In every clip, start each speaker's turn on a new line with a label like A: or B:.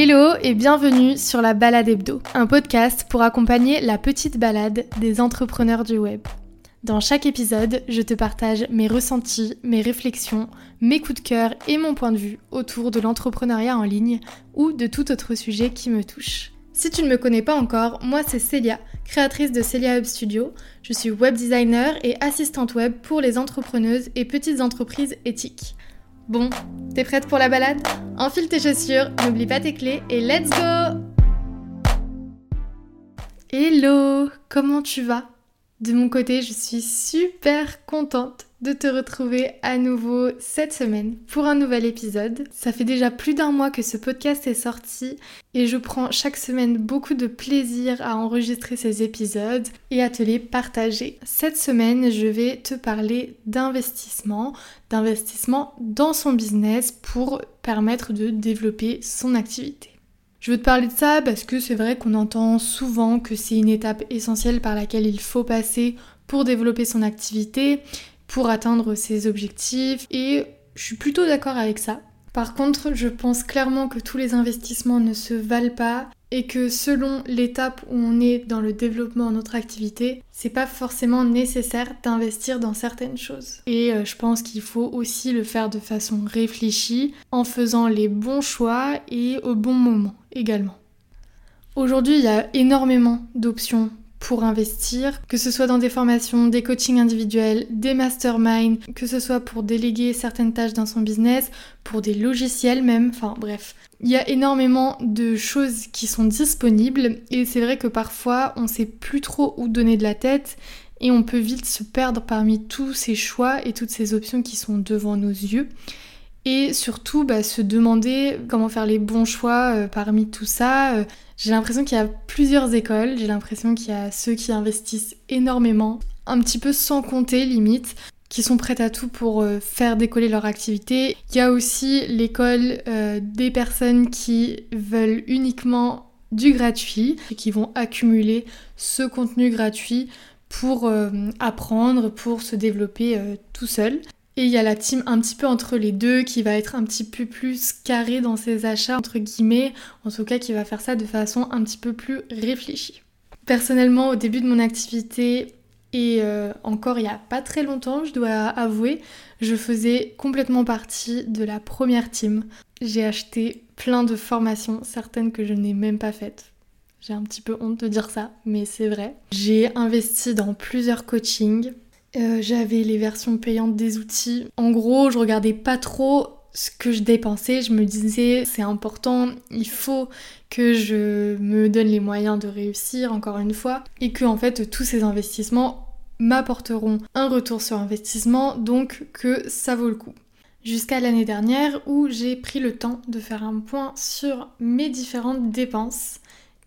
A: Hello et bienvenue sur la Balade Hebdo, un podcast pour accompagner la petite balade des entrepreneurs du web. Dans chaque épisode, je te partage mes ressentis, mes réflexions, mes coups de cœur et mon point de vue autour de l'entrepreneuriat en ligne ou de tout autre sujet qui me touche. Si tu ne me connais pas encore, moi c'est Célia, créatrice de Celia Hub Studio. Je suis web designer et assistante web pour les entrepreneuses et petites entreprises éthiques. Bon, t'es prête pour la balade? Enfile tes chaussures, n'oublie pas tes clés et let's go! Hello, comment tu vas? De mon côté, je suis super contente de te retrouver à nouveau cette semaine pour un nouvel épisode. Ça fait déjà plus d'un mois que ce podcast est sorti et je prends chaque semaine beaucoup de plaisir à enregistrer ces épisodes et à te les partager. Cette semaine, je vais te parler d'investissement, d'investissement dans son business pour permettre de développer son activité. Je veux te parler de ça parce que c'est vrai qu'on entend souvent que c'est une étape essentielle par laquelle il faut passer pour développer son activité pour atteindre ses objectifs et je suis plutôt d'accord avec ça. Par contre, je pense clairement que tous les investissements ne se valent pas et que selon l'étape où on est dans le développement de notre activité, c'est pas forcément nécessaire d'investir dans certaines choses. Et euh, je pense qu'il faut aussi le faire de façon réfléchie, en faisant les bons choix et au bon moment également. Aujourd'hui, il y a énormément d'options pour investir, que ce soit dans des formations, des coachings individuels, des masterminds, que ce soit pour déléguer certaines tâches dans son business, pour des logiciels même, enfin bref. Il y a énormément de choses qui sont disponibles et c'est vrai que parfois on sait plus trop où donner de la tête et on peut vite se perdre parmi tous ces choix et toutes ces options qui sont devant nos yeux. Et surtout, bah, se demander comment faire les bons choix euh, parmi tout ça. Euh, j'ai l'impression qu'il y a plusieurs écoles, j'ai l'impression qu'il y a ceux qui investissent énormément, un petit peu sans compter limite, qui sont prêts à tout pour euh, faire décoller leur activité. Il y a aussi l'école des personnes qui veulent uniquement du gratuit et qui vont accumuler ce contenu gratuit pour apprendre, pour se développer tout seul. Et il y a la team un petit peu entre les deux qui va être un petit peu plus carré dans ses achats, entre guillemets, en tout cas qui va faire ça de façon un petit peu plus réfléchie. Personnellement, au début de mon activité, et euh, encore il n'y a pas très longtemps, je dois avouer, je faisais complètement partie de la première team. J'ai acheté plein de formations, certaines que je n'ai même pas faites. J'ai un petit peu honte de dire ça, mais c'est vrai. J'ai investi dans plusieurs coachings, euh, j'avais les versions payantes des outils. En gros, je regardais pas trop ce que je dépensais. Je me disais, c'est important, il faut que je me donne les moyens de réussir, encore une fois, et que en fait, tous ces investissements m'apporteront un retour sur investissement, donc que ça vaut le coup. Jusqu'à l'année dernière où j'ai pris le temps de faire un point sur mes différentes dépenses.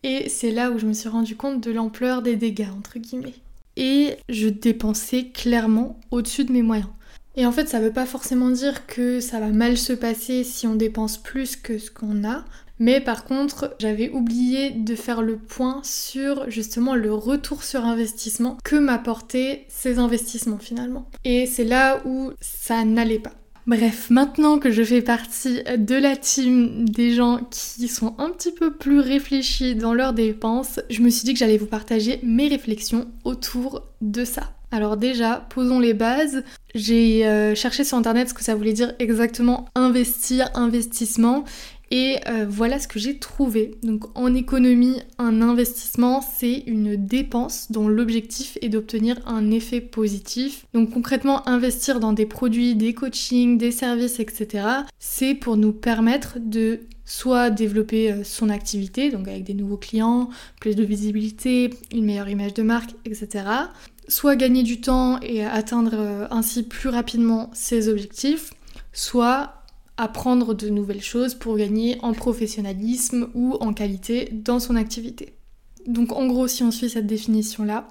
A: Et c'est là où je me suis rendu compte de l'ampleur des dégâts, entre guillemets et je dépensais clairement au-dessus de mes moyens. Et en fait, ça veut pas forcément dire que ça va mal se passer si on dépense plus que ce qu'on a, mais par contre, j'avais oublié de faire le point sur justement le retour sur investissement que m'apportaient ces investissements finalement. Et c'est là où ça n'allait pas. Bref, maintenant que je fais partie de la team des gens qui sont un petit peu plus réfléchis dans leurs dépenses, je me suis dit que j'allais vous partager mes réflexions autour de ça. Alors déjà, posons les bases. J'ai euh, cherché sur internet ce que ça voulait dire exactement investir, investissement. Et euh, voilà ce que j'ai trouvé. Donc en économie, un investissement, c'est une dépense dont l'objectif est d'obtenir un effet positif. Donc concrètement, investir dans des produits, des coachings, des services, etc., c'est pour nous permettre de soit développer euh, son activité, donc avec des nouveaux clients, plus de visibilité, une meilleure image de marque, etc. Soit gagner du temps et atteindre euh, ainsi plus rapidement ses objectifs, soit apprendre de nouvelles choses pour gagner en professionnalisme ou en qualité dans son activité. Donc en gros, si on suit cette définition-là,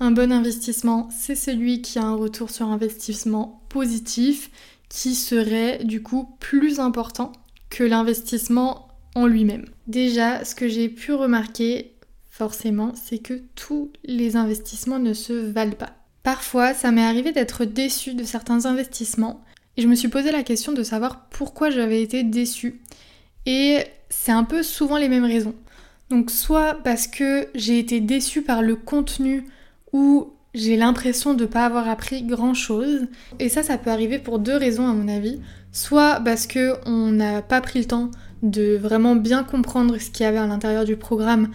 A: un bon investissement, c'est celui qui a un retour sur investissement positif qui serait du coup plus important que l'investissement en lui-même. Déjà, ce que j'ai pu remarquer forcément, c'est que tous les investissements ne se valent pas. Parfois, ça m'est arrivé d'être déçu de certains investissements et je me suis posé la question de savoir pourquoi j'avais été déçue. Et c'est un peu souvent les mêmes raisons. Donc soit parce que j'ai été déçue par le contenu ou j'ai l'impression de pas avoir appris grand chose. Et ça, ça peut arriver pour deux raisons à mon avis. Soit parce qu'on n'a pas pris le temps de vraiment bien comprendre ce qu'il y avait à l'intérieur du programme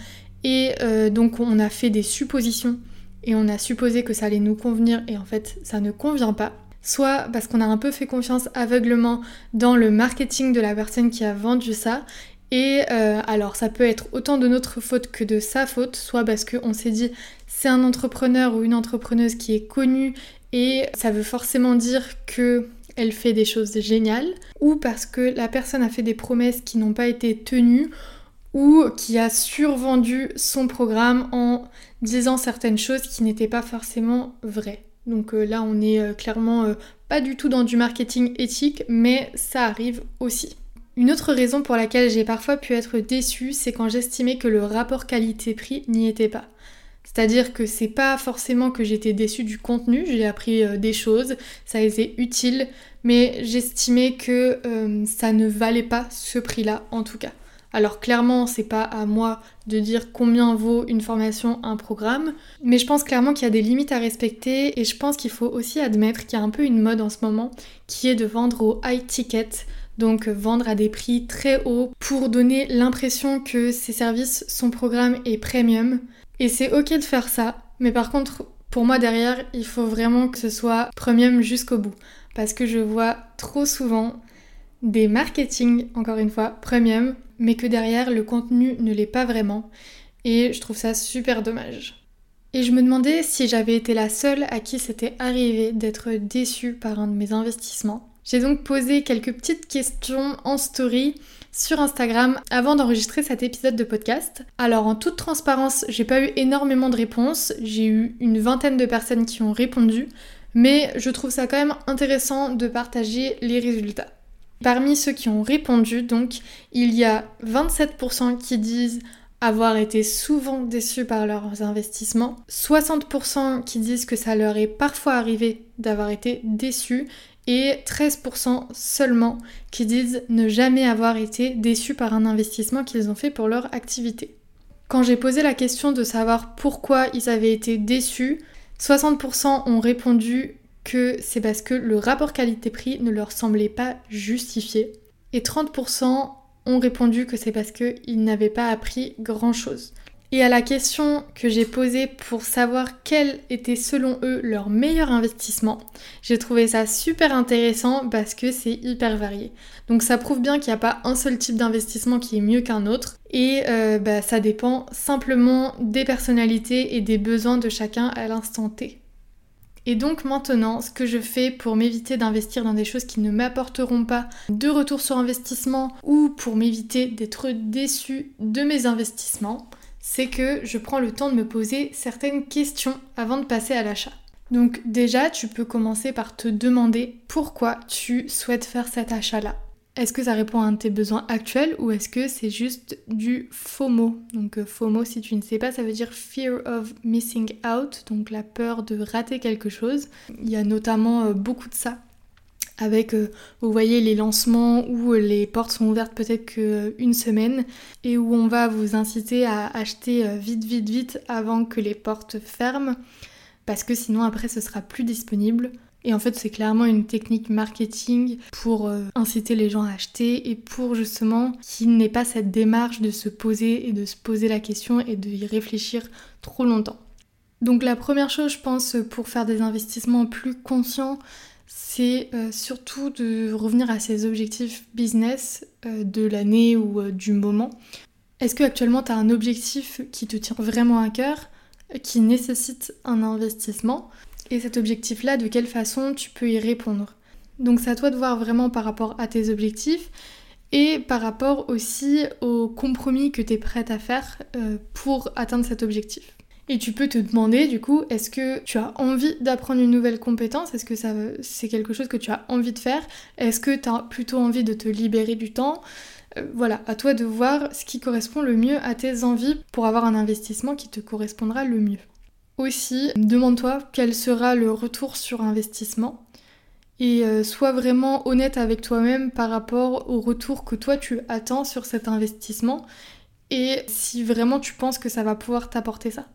A: et euh, donc on a fait des suppositions et on a supposé que ça allait nous convenir et en fait ça ne convient pas. Soit parce qu'on a un peu fait confiance aveuglement dans le marketing de la personne qui a vendu ça et euh, alors ça peut être autant de notre faute que de sa faute, soit parce qu'on s'est dit c'est un entrepreneur ou une entrepreneuse qui est connue et ça veut forcément dire que elle fait des choses géniales, ou parce que la personne a fait des promesses qui n'ont pas été tenues, ou qui a survendu son programme en disant certaines choses qui n'étaient pas forcément vraies. Donc euh, là, on est euh, clairement euh, pas du tout dans du marketing éthique, mais ça arrive aussi. Une autre raison pour laquelle j'ai parfois pu être déçue, c'est quand j'estimais que le rapport qualité-prix n'y était pas. C'est-à-dire que c'est pas forcément que j'étais déçue du contenu, j'ai appris des choses, ça a été utile, mais j'estimais que ça ne valait pas ce prix-là en tout cas. Alors clairement, c'est pas à moi de dire combien vaut une formation, un programme, mais je pense clairement qu'il y a des limites à respecter et je pense qu'il faut aussi admettre qu'il y a un peu une mode en ce moment qui est de vendre au high ticket, donc vendre à des prix très hauts pour donner l'impression que ces services, son programme est premium. Et c'est ok de faire ça, mais par contre, pour moi derrière, il faut vraiment que ce soit premium jusqu'au bout. Parce que je vois trop souvent des marketing, encore une fois, premium, mais que derrière, le contenu ne l'est pas vraiment. Et je trouve ça super dommage. Et je me demandais si j'avais été la seule à qui c'était arrivé d'être déçue par un de mes investissements. J'ai donc posé quelques petites questions en story sur Instagram avant d'enregistrer cet épisode de podcast. Alors en toute transparence, j'ai pas eu énormément de réponses, j'ai eu une vingtaine de personnes qui ont répondu, mais je trouve ça quand même intéressant de partager les résultats. Parmi ceux qui ont répondu, donc, il y a 27% qui disent avoir été souvent déçus par leurs investissements, 60% qui disent que ça leur est parfois arrivé d'avoir été déçus et 13% seulement qui disent ne jamais avoir été déçus par un investissement qu'ils ont fait pour leur activité. Quand j'ai posé la question de savoir pourquoi ils avaient été déçus, 60% ont répondu que c'est parce que le rapport qualité-prix ne leur semblait pas justifié et 30% ont répondu que c'est parce qu'ils n'avaient pas appris grand-chose. Et à la question que j'ai posée pour savoir quel était selon eux leur meilleur investissement, j'ai trouvé ça super intéressant parce que c'est hyper varié. Donc ça prouve bien qu'il n'y a pas un seul type d'investissement qui est mieux qu'un autre et euh, bah, ça dépend simplement des personnalités et des besoins de chacun à l'instant T. Et donc maintenant, ce que je fais pour m'éviter d'investir dans des choses qui ne m'apporteront pas de retour sur investissement ou pour m'éviter d'être déçu de mes investissements, c'est que je prends le temps de me poser certaines questions avant de passer à l'achat. Donc déjà, tu peux commencer par te demander pourquoi tu souhaites faire cet achat-là. Est-ce que ça répond à tes besoins actuels ou est-ce que c'est juste du FOMO? Donc euh, FOMO, si tu ne sais pas, ça veut dire Fear of Missing Out, donc la peur de rater quelque chose. Il y a notamment euh, beaucoup de ça avec, euh, vous voyez, les lancements où les portes sont ouvertes peut-être qu'une semaine et où on va vous inciter à acheter vite, vite, vite avant que les portes ferment parce que sinon après ce sera plus disponible. Et en fait, c'est clairement une technique marketing pour euh, inciter les gens à acheter et pour justement qu'il n'ait pas cette démarche de se poser et de se poser la question et de y réfléchir trop longtemps. Donc la première chose, je pense, pour faire des investissements plus conscients, c'est euh, surtout de revenir à ses objectifs business euh, de l'année ou du moment. Est-ce que actuellement tu as un objectif qui te tient vraiment à cœur, qui nécessite un investissement? Et cet objectif-là, de quelle façon tu peux y répondre Donc c'est à toi de voir vraiment par rapport à tes objectifs et par rapport aussi aux compromis que tu es prête à faire pour atteindre cet objectif. Et tu peux te demander du coup, est-ce que tu as envie d'apprendre une nouvelle compétence? Est-ce que ça, c'est quelque chose que tu as envie de faire? Est-ce que tu as plutôt envie de te libérer du temps? Euh, Voilà, à toi de voir ce qui correspond le mieux à tes envies pour avoir un investissement qui te correspondra le mieux. Aussi, demande-toi quel sera le retour sur investissement et euh, sois vraiment honnête avec toi-même par rapport au retour que toi tu attends sur cet investissement et si vraiment tu penses que ça va pouvoir t'apporter ça.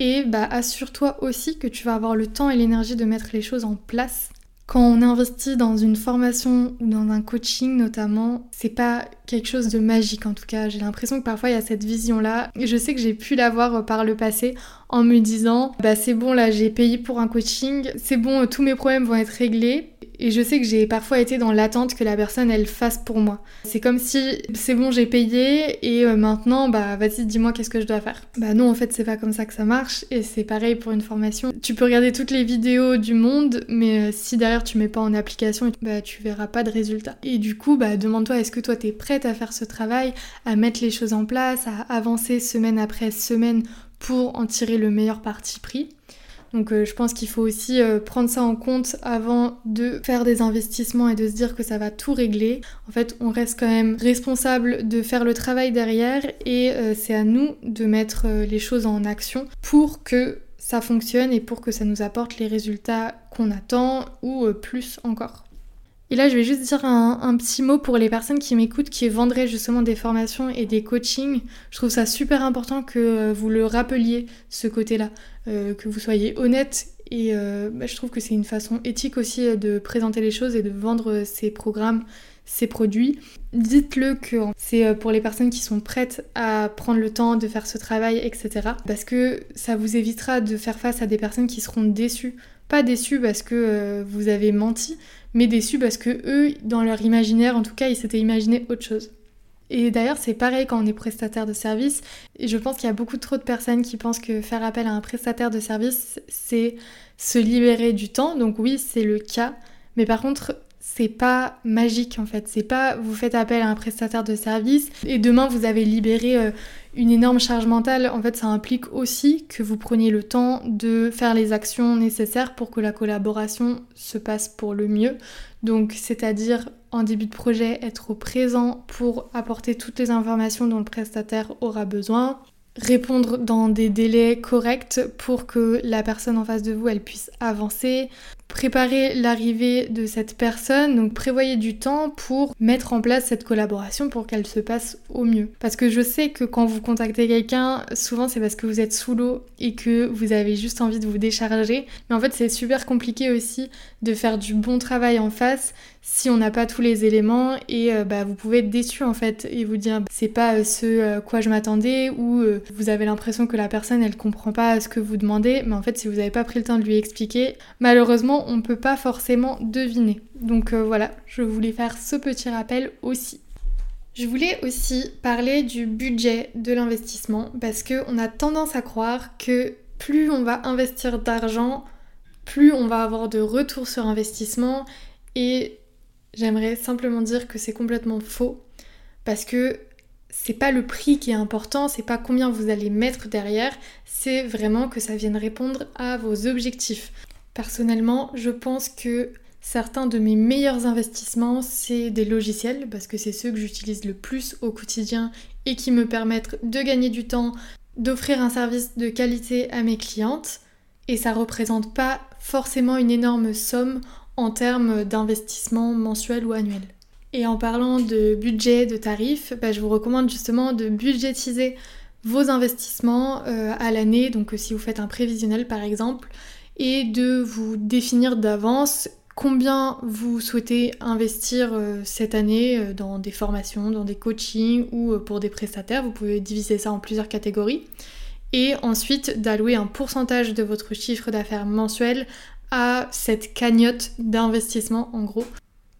A: Et bah assure-toi aussi que tu vas avoir le temps et l'énergie de mettre les choses en place quand on investit dans une formation ou dans un coaching notamment, c'est pas quelque chose de magique en tout cas. J'ai l'impression que parfois il y a cette vision-là. Je sais que j'ai pu l'avoir par le passé en me disant bah c'est bon là j'ai payé pour un coaching, c'est bon tous mes problèmes vont être réglés. Et je sais que j'ai parfois été dans l'attente que la personne elle fasse pour moi. C'est comme si c'est bon j'ai payé et euh, maintenant bah vas-y dis-moi qu'est-ce que je dois faire. Bah non en fait c'est pas comme ça que ça marche et c'est pareil pour une formation. Tu peux regarder toutes les vidéos du monde mais euh, si derrière tu mets pas en application bah tu verras pas de résultat. Et du coup bah demande-toi est-ce que toi t'es prête à faire ce travail, à mettre les choses en place, à avancer semaine après semaine pour en tirer le meilleur parti pris? Donc euh, je pense qu'il faut aussi euh, prendre ça en compte avant de faire des investissements et de se dire que ça va tout régler. En fait, on reste quand même responsable de faire le travail derrière et euh, c'est à nous de mettre les choses en action pour que ça fonctionne et pour que ça nous apporte les résultats qu'on attend ou plus encore. Et là, je vais juste dire un, petit mot pour les personnes qui m'écoutent, qui vendraient justement des formations et des coachings. Je trouve ça super important que euh, vous le rappeliez, ce côté-là, euh, que vous soyez honnête. Et euh, bah, je trouve que c'est une façon éthique aussi de présenter les choses et de vendre ces programmes, ces produits. Dites-le que c'est pour les personnes qui sont prêtes à prendre le temps de faire ce travail, etc. Parce que ça vous évitera de faire face à des personnes qui seront déçues. Pas déçues parce que vous avez menti, mais déçus parce que eux, dans leur imaginaire, en tout cas, ils s'étaient imaginé autre chose. Et d'ailleurs, c'est pareil quand on est prestataire de service. Et je pense qu'il y a beaucoup trop de personnes qui pensent que faire appel à un prestataire de service, c'est se libérer du temps. Donc oui, c'est le cas. Mais par contre, c'est pas magique en fait. C'est pas vous faites appel à un prestataire de service et demain vous avez libéré euh, une énorme charge mentale. En fait, ça implique aussi que vous preniez le temps de faire les actions nécessaires pour que la collaboration se passe pour le mieux. Donc, c'est-à-dire en début de projet, être présent pour apporter toutes les informations dont le prestataire aura besoin, répondre dans des délais corrects pour que la personne en face de vous elle puisse avancer, préparer l'arrivée de cette personne, donc prévoyez du temps pour mettre en place cette collaboration pour qu'elle se passe au mieux. Parce que je sais que quand vous contactez quelqu'un, souvent c'est parce que vous êtes sous l'eau et que vous avez juste envie de vous décharger. Mais en fait c'est super compliqué aussi de faire du bon travail en face si on n'a pas tous les éléments et euh, bah, vous pouvez être déçu en fait et vous dire c'est pas euh, ce à quoi je m'attendais ou euh, vous avez l'impression que la personne elle comprend pas ce que vous demandez mais en fait si vous n'avez pas pris le temps de lui expliquer malheureusement on ne peut pas forcément deviner. Donc voilà je voulais faire ce petit rappel aussi. Je voulais aussi parler du budget de l'investissement parce qu'on a tendance à croire que plus on va investir d'argent, plus on va avoir de retour sur investissement. Et J'aimerais simplement dire que c'est complètement faux parce que c'est pas le prix qui est important, c'est pas combien vous allez mettre derrière, c'est vraiment que ça vienne répondre à vos objectifs. Personnellement, je pense que certains de mes meilleurs investissements, c'est des logiciels parce que c'est ceux que j'utilise le plus au quotidien et qui me permettent de gagner du temps, d'offrir un service de qualité à mes clientes et ça représente pas forcément une énorme somme en termes d'investissement mensuel ou annuel. Et en parlant de budget, de tarifs, bah, je vous recommande justement de budgétiser vos investissements euh, à l'année, donc euh, si vous faites un prévisionnel par exemple, et de vous définir d'avance combien vous souhaitez investir euh, cette année dans des formations, dans des coachings ou pour des prestataires. Vous pouvez diviser ça en plusieurs catégories. Et ensuite d'allouer un pourcentage de votre chiffre d'affaires mensuel à cette cagnotte d'investissement en gros.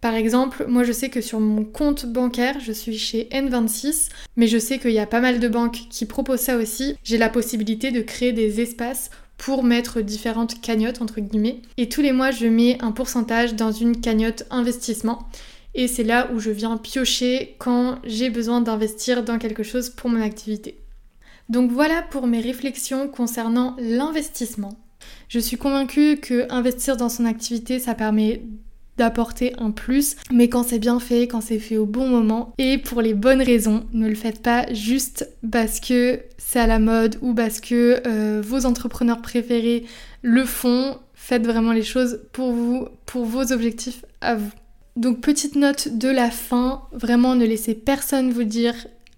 A: Par exemple, moi je sais que sur mon compte bancaire, je suis chez N26, mais je sais qu'il y a pas mal de banques qui proposent ça aussi. J'ai la possibilité de créer des espaces pour mettre différentes cagnottes entre guillemets. Et tous les mois, je mets un pourcentage dans une cagnotte investissement. Et c'est là où je viens piocher quand j'ai besoin d'investir dans quelque chose pour mon activité. Donc voilà pour mes réflexions concernant l'investissement. Je suis convaincue que investir dans son activité, ça permet d'apporter un plus, mais quand c'est bien fait, quand c'est fait au bon moment et pour les bonnes raisons. Ne le faites pas juste parce que c'est à la mode ou parce que euh, vos entrepreneurs préférés le font. Faites vraiment les choses pour vous, pour vos objectifs à vous. Donc petite note de la fin, vraiment ne laissez personne vous dire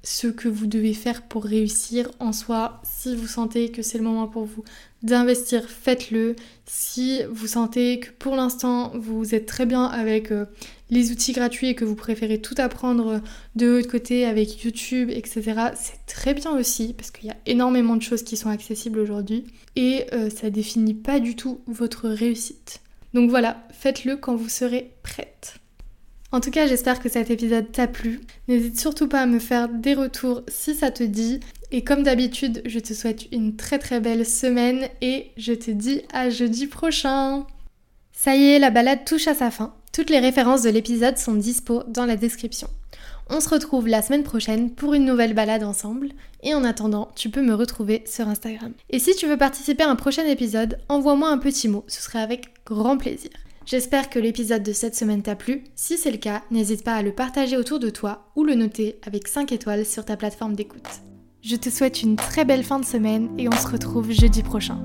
A: ce que vous devez faire pour réussir en soi. Si vous sentez que c'est le moment pour vous d'investir, faites-le. Si vous sentez que pour l'instant vous êtes très bien avec euh, les outils gratuits et que vous préférez tout apprendre de votre côté avec YouTube, etc., c'est très bien aussi parce qu'il y a énormément de choses qui sont accessibles aujourd'hui et euh, ça définit pas du tout votre réussite. Donc voilà, faites-le quand vous serez prête. En tout cas, j'espère que cet épisode t'a plu. N'hésite surtout pas à me faire des retours si ça te dit. Et comme d'habitude, je te souhaite une très très belle semaine et je te dis à jeudi prochain. Ça y est, la balade touche à sa fin. Toutes les références de l'épisode sont dispo dans la description. On se retrouve la semaine prochaine pour une nouvelle balade ensemble. Et en attendant, tu peux me retrouver sur Instagram. Et si tu veux participer à un prochain épisode, envoie-moi un petit mot, ce serait avec grand plaisir. J'espère que l'épisode de cette semaine t'a plu. Si c'est le cas, n'hésite pas à le partager autour de toi ou le noter avec 5 étoiles sur ta plateforme d'écoute. Je te souhaite une très belle fin de semaine et on se retrouve jeudi prochain.